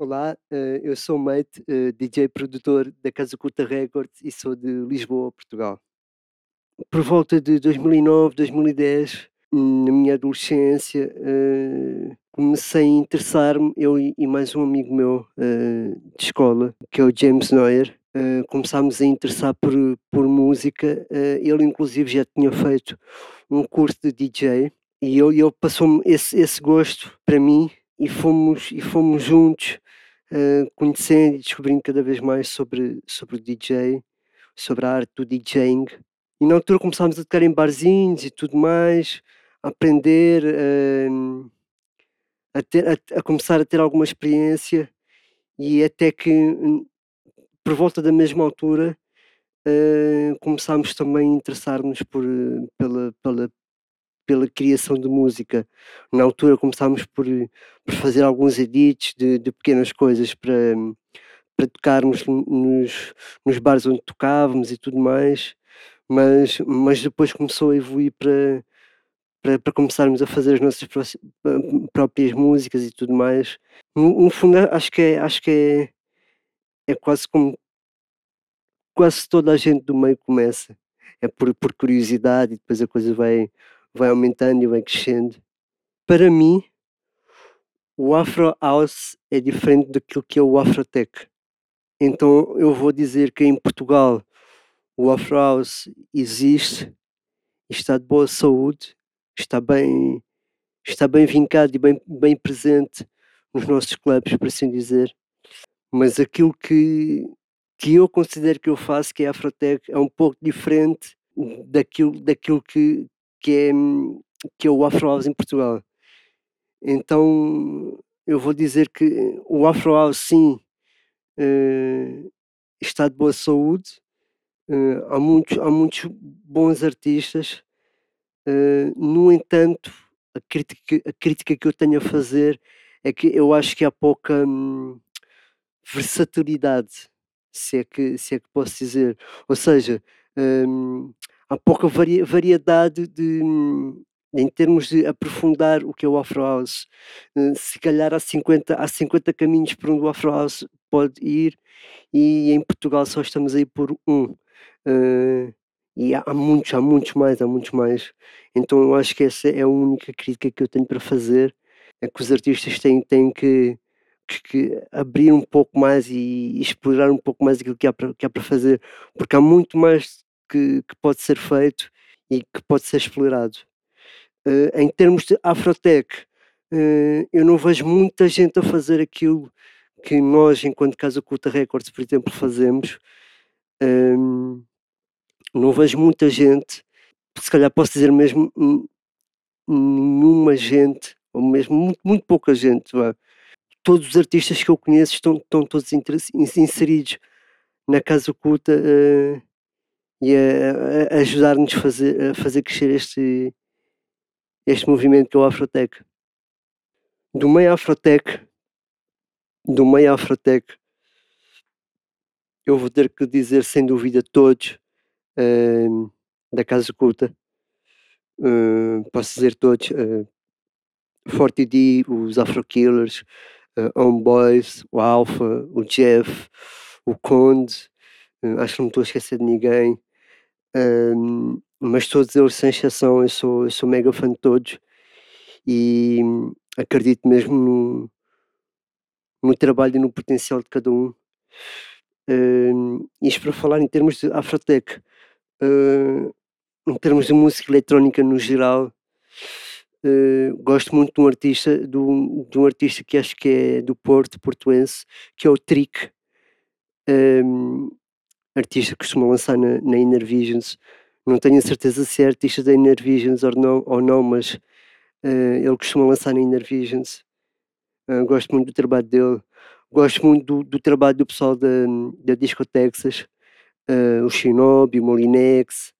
Olá, eh, eu sou o Mate, eh, DJ produtor da Casa Culta Records e sou de Lisboa, Portugal. Por volta de 2009, 2010, na minha adolescência, eh, comecei a interessar-me, eu e mais um amigo meu de escola, que é o James Neuer, começámos a interessar por, por música. ele, inclusive, já tinha feito um curso de DJ e ele, ele passou-me esse, esse gosto para mim e fomos, e fomos juntos eh, conhecendo e descobrindo cada vez mais sobre, sobre o DJ, sobre a arte do DJing. E na altura começámos a tocar em barzinhos e tudo mais, a aprender, eh, a, ter, a, a começar a ter alguma experiência e até que hum, por volta da mesma altura eh, começámos também a interessar-nos por, eh, pela, pela, pela criação de música. Na altura começámos por, por fazer alguns edits de, de pequenas coisas para, para tocarmos nos, nos bares onde tocávamos e tudo mais, mas, mas depois começou a evoluir para, para, para começarmos a fazer as nossas pró- próprias músicas e tudo mais. No, no fundo, acho que é, acho que é, é quase como quase toda a gente do meio começa. É por, por curiosidade e depois a coisa vai, vai aumentando e vai crescendo. Para mim, o Afro House é diferente daquilo que é o Afrotech. Então eu vou dizer que em Portugal o Afro House existe, está de boa saúde, está bem, está bem vincado e bem, bem presente nos nossos clubes, por assim dizer. Mas aquilo que, que eu considero que eu faço, que é Afrotech, é um pouco diferente daquilo, daquilo que, que, é, que é o Afro House em Portugal. Então eu vou dizer que o Afro House sim eh, está de boa saúde. eh, há, muitos, há muitos bons artistas. eh, no entanto, a crítica, a crítica que eu tenho a fazer é que eu acho que há pouca hum, versatilidade, se é, que, se é que posso dizer. Ou seja, hum, há pouca varia- variedade de, em termos de aprofundar o que é o Afro House. Eh, se calhar há 50, há 50 caminhos por onde o Afro House pode ir e em Portugal só estamos aí por um. Eh, e há, há muitos, há muitos mais, há muitos mais. Então eu acho que essa é a única crítica que eu tenho para fazer, é que os artistas têm, têm que, que- que abrir um pouco mais e, e explorar um pouco mais aquilo que há para, que há para fazer, porque há muito mais que, que pode ser feito e que pode ser explorado. Eh, em termos de Afrotech, eh, eu não vejo muita gente a fazer aquilo que nós, enquanto Casa Culta Records, por exemplo, fazemos. Ehm, não vejo muita gente, se calhar posso dizer mesmo hum, nenhuma gente, ou mesmo muito, muito pouca gente. Todos os artistas que eu conheço estão, estão todos inseridos na Casa Oculta eh, e a, a- ajudar-nos fazer, a fazer crescer este, este movimento que é o Afrotech. Do meio Afrotech, do meio Afrotech, eu vou ter que dizer sem dúvida todos eh, da Casa Oculta. Eh, posso dizer todos. eh, Forty D, os Afro Killers, uh, Homeboys, o Alpha, o Jeff, o Conde, eh, acho que não estou a esquecer de ninguém. Ahm, mas todos eles, sem exceção, eu sou, eu sou mega fã de todos e acredito mesmo no, no trabalho e no potencial de cada um. Ahm, isto para falar em termos de Afrotech, ah, em termos de música eletrónica no geral, eh, gosto muito de um artista, de um, de um artista que acho que é do Porto, portuense, que é o Trick, Ahm, artista que costuma lançar na, na Inner Visions. Não tenho a certeza se é artista da Inner Visions ou não, ou não mas eh, ele costuma lançar na Inner Visions. Ah, gosto muito do trabalho dele. Gosto muito do, do trabalho do pessoal da, da Disco Texas, ah, o Shinobi, o Molinex.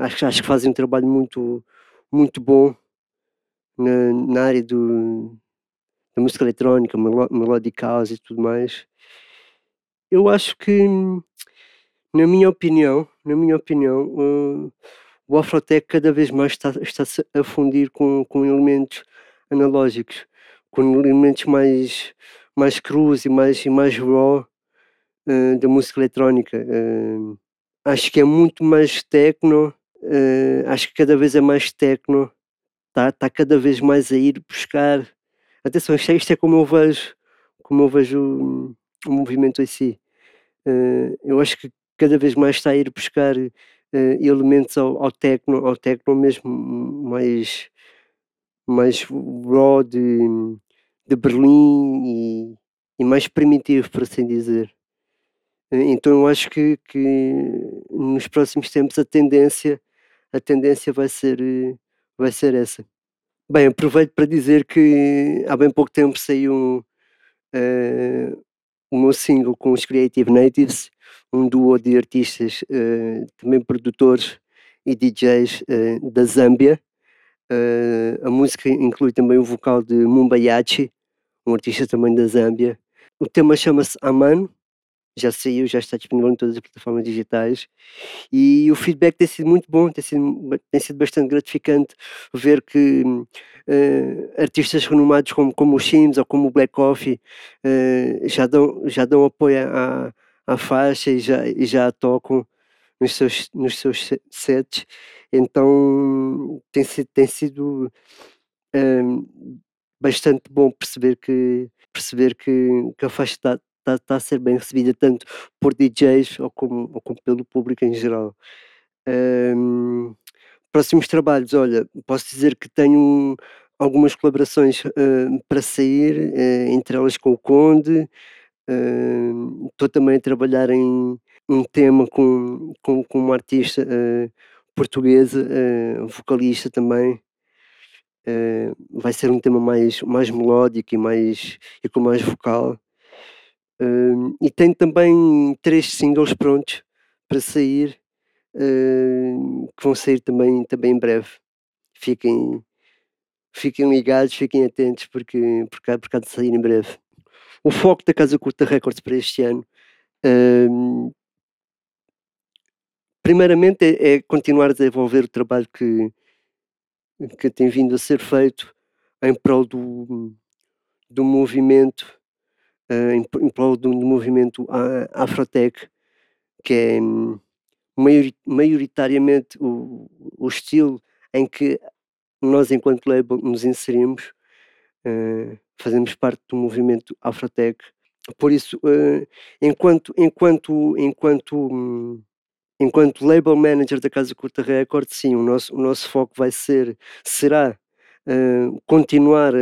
acho, acho que fazem um trabalho muito, muito bom na, na área do, da música eletrónica, melo- melodic house e tudo mais. Eu acho que, na minha opinião, na minha opinião, uh, o Afrotech cada vez mais está, está-se a fundir com, com elementos analógicos, com elementos mais, mais crus e mais, e mais raw uh, da música eletrónica. Uh, acho que é muito mais techno, acho que cada vez é mais techno, está tá cada vez mais a ir buscar. Atenção, isto é, isto é como eu vejo, como eu vejo o, o movimento em si. eu acho que cada vez mais está a ir buscar elementos ao, ao techno, ao techno mesmo mais mais raw de, de Berlim e, e mais primitivo, por assim dizer. Então eu acho que, que nos próximos tempos a tendência, a tendência vai ser, vai ser essa. Bem, aproveito para dizer que há bem pouco tempo saiu uh, o meu single com os Creative Natives, um duo de artistas, uh, também produtores e DJs uh, eh, da Zâmbia. a música inclui também o vocal de Mumbayachi, um artista também da Zâmbia. O tema chama-se Aman, já saiu, já está disponível em todas as plataformas digitais e o feedback tem sido muito bom, tem sido, tem sido bastante gratificante ver que uh, artistas renomados como, como o Shims ou como o Black Coffee uh, já, dão, já dão apoio à, à faixa e já, e já a tocam nos seus, nos seus sets, então tem tem sido um, bastante bom perceber que, perceber que, que a faixa está está tá a ser bem recebida tanto por DJs ou como, ou como pelo público em geral. Um, próximos trabalhos, olha, posso dizer que tenho algumas colaborações uh, para sair, uh, entre elas com o Conde. Estou uh, também a trabalhar em um tema com, com, com uma artista eh, portuguesa, vocalista também. vai ser um tema mais, mais melódico e, mais, e com mais vocal e tenho também três singles prontos para sair, uh, que vão sair também, também em breve. Fiquem, fiquem ligados, fiquem atentos, porque, porque há de sair em breve. O foco da Casa Curta Records para este ano, uh, primeiramente, é, é, continuar a desenvolver o trabalho que, que tem vindo a ser feito em prol do, do movimento em, prol do, movimento Afrotech, que é maioritariamente o, o estilo em que nós, enquanto label, nos inserimos, uh, fazemos parte do movimento Afrotech. Por isso, uh, enquanto, enquanto, enquanto, enquanto label manager da Casa Curta Record, sim, o nosso, o nosso foco vai ser, será uh, continuar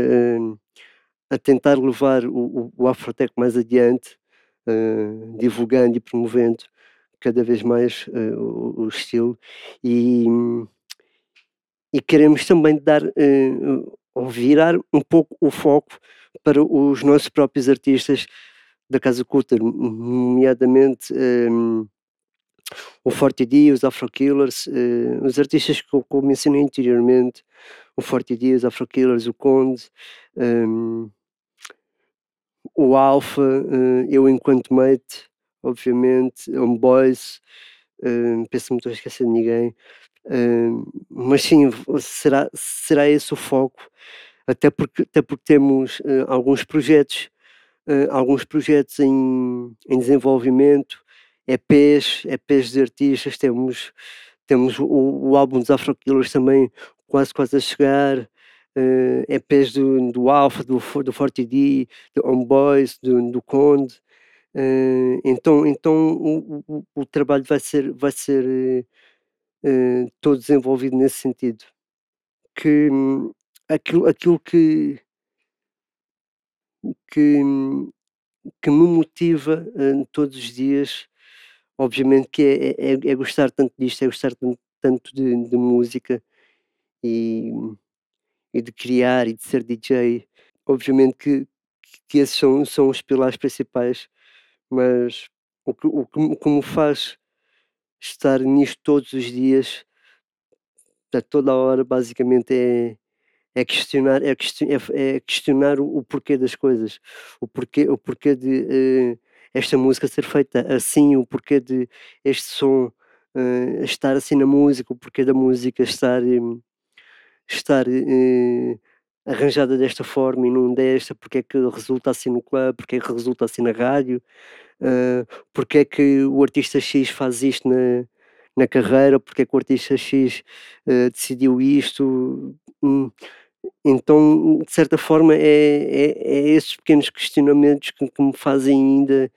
a tentar levar o, o, o Afrotech mais adiante, divulgando e promovendo cada vez mais o, o, estilo e, e queremos também dar ou virar um pouco o foco para os nossos próprios artistas da Casa Culta, nomeadamente um, o Forte D, os Afro Killers, uh, os artistas que eu, que eu mencionei anteriormente, o Forte D, os Afro Killers, o Conde, um, o Alpha, uh, eu enquanto mate, obviamente, Homeboys, uh, penso-me estou a esquecer de ninguém, uh, mas sim, será, será esse o foco, até porque, até porque temos uh, alguns projetos, alguns projetos em, em desenvolvimento, EPs, EPs de artistas, temos, temos o, o álbum dos Afro Killers também quase quase a chegar, uh, eh, EPs do, do Alpha, do, do Forte D, do Homeboys, do, do Conde. Uh, então então o, o, o, trabalho vai ser, vai ser uh, todo desenvolvido nesse sentido. Que um, aquilo, aquilo que, que, que me motiva todos os dias, obviamente que é, é, é, gostar tanto disto, é gostar tanto, tanto de, de música e e de criar e de ser DJ. Obviamente que, que esses são, são os pilares principais, mas o que, o, que, o que me faz estar nisto todos os dias, a toda hora, basicamente é, é questionar, é, é, é questionar o, porquê das coisas, o porquê, o porquê de uh, esta música ser feita assim, o porquê de este som uh, estar assim na música, o porquê da música estar. Um, estar eh, arranjada desta forma e não desta, porque é que resulta assim no clube, porque é que resulta assim na rádio, uh, porque é que o artista X faz isto na, na carreira, porque é que o artista X uh, decidiu isto. Hum, então, de certa forma, é, é, é esses pequenos questionamentos que, que, me fazem ainda,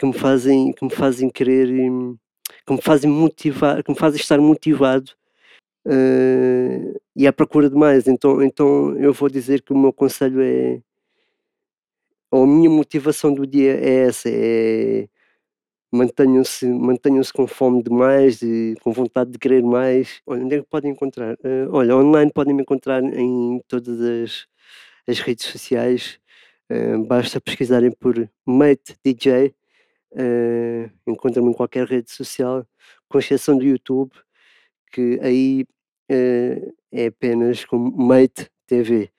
que me fazem, que me fazem querer, hum, que me fazem motivar, que me fazem estar motivado uh, e à procura de mais. Então, então eu vou dizer que o meu conselho é, ou a minha motivação do dia é essa, é mantenham-se mantenham-se com fome de mais, e com vontade de querer mais. Olha, onde é que podem encontrar? Uh, olha, online podem me encontrar em todas as, as redes sociais. Uh, basta pesquisarem por Mate DJ. Uh, Encontram-me em qualquer rede social, com exceção do YouTube, que aí é apenas como Mate TV.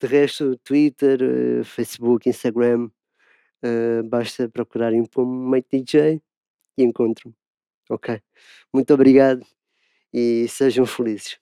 De resto, Twitter, Facebook, Instagram, Uh, basta procurarem por Mate DJ e encontram-me. Ok? Muito obrigado e sejam felizes.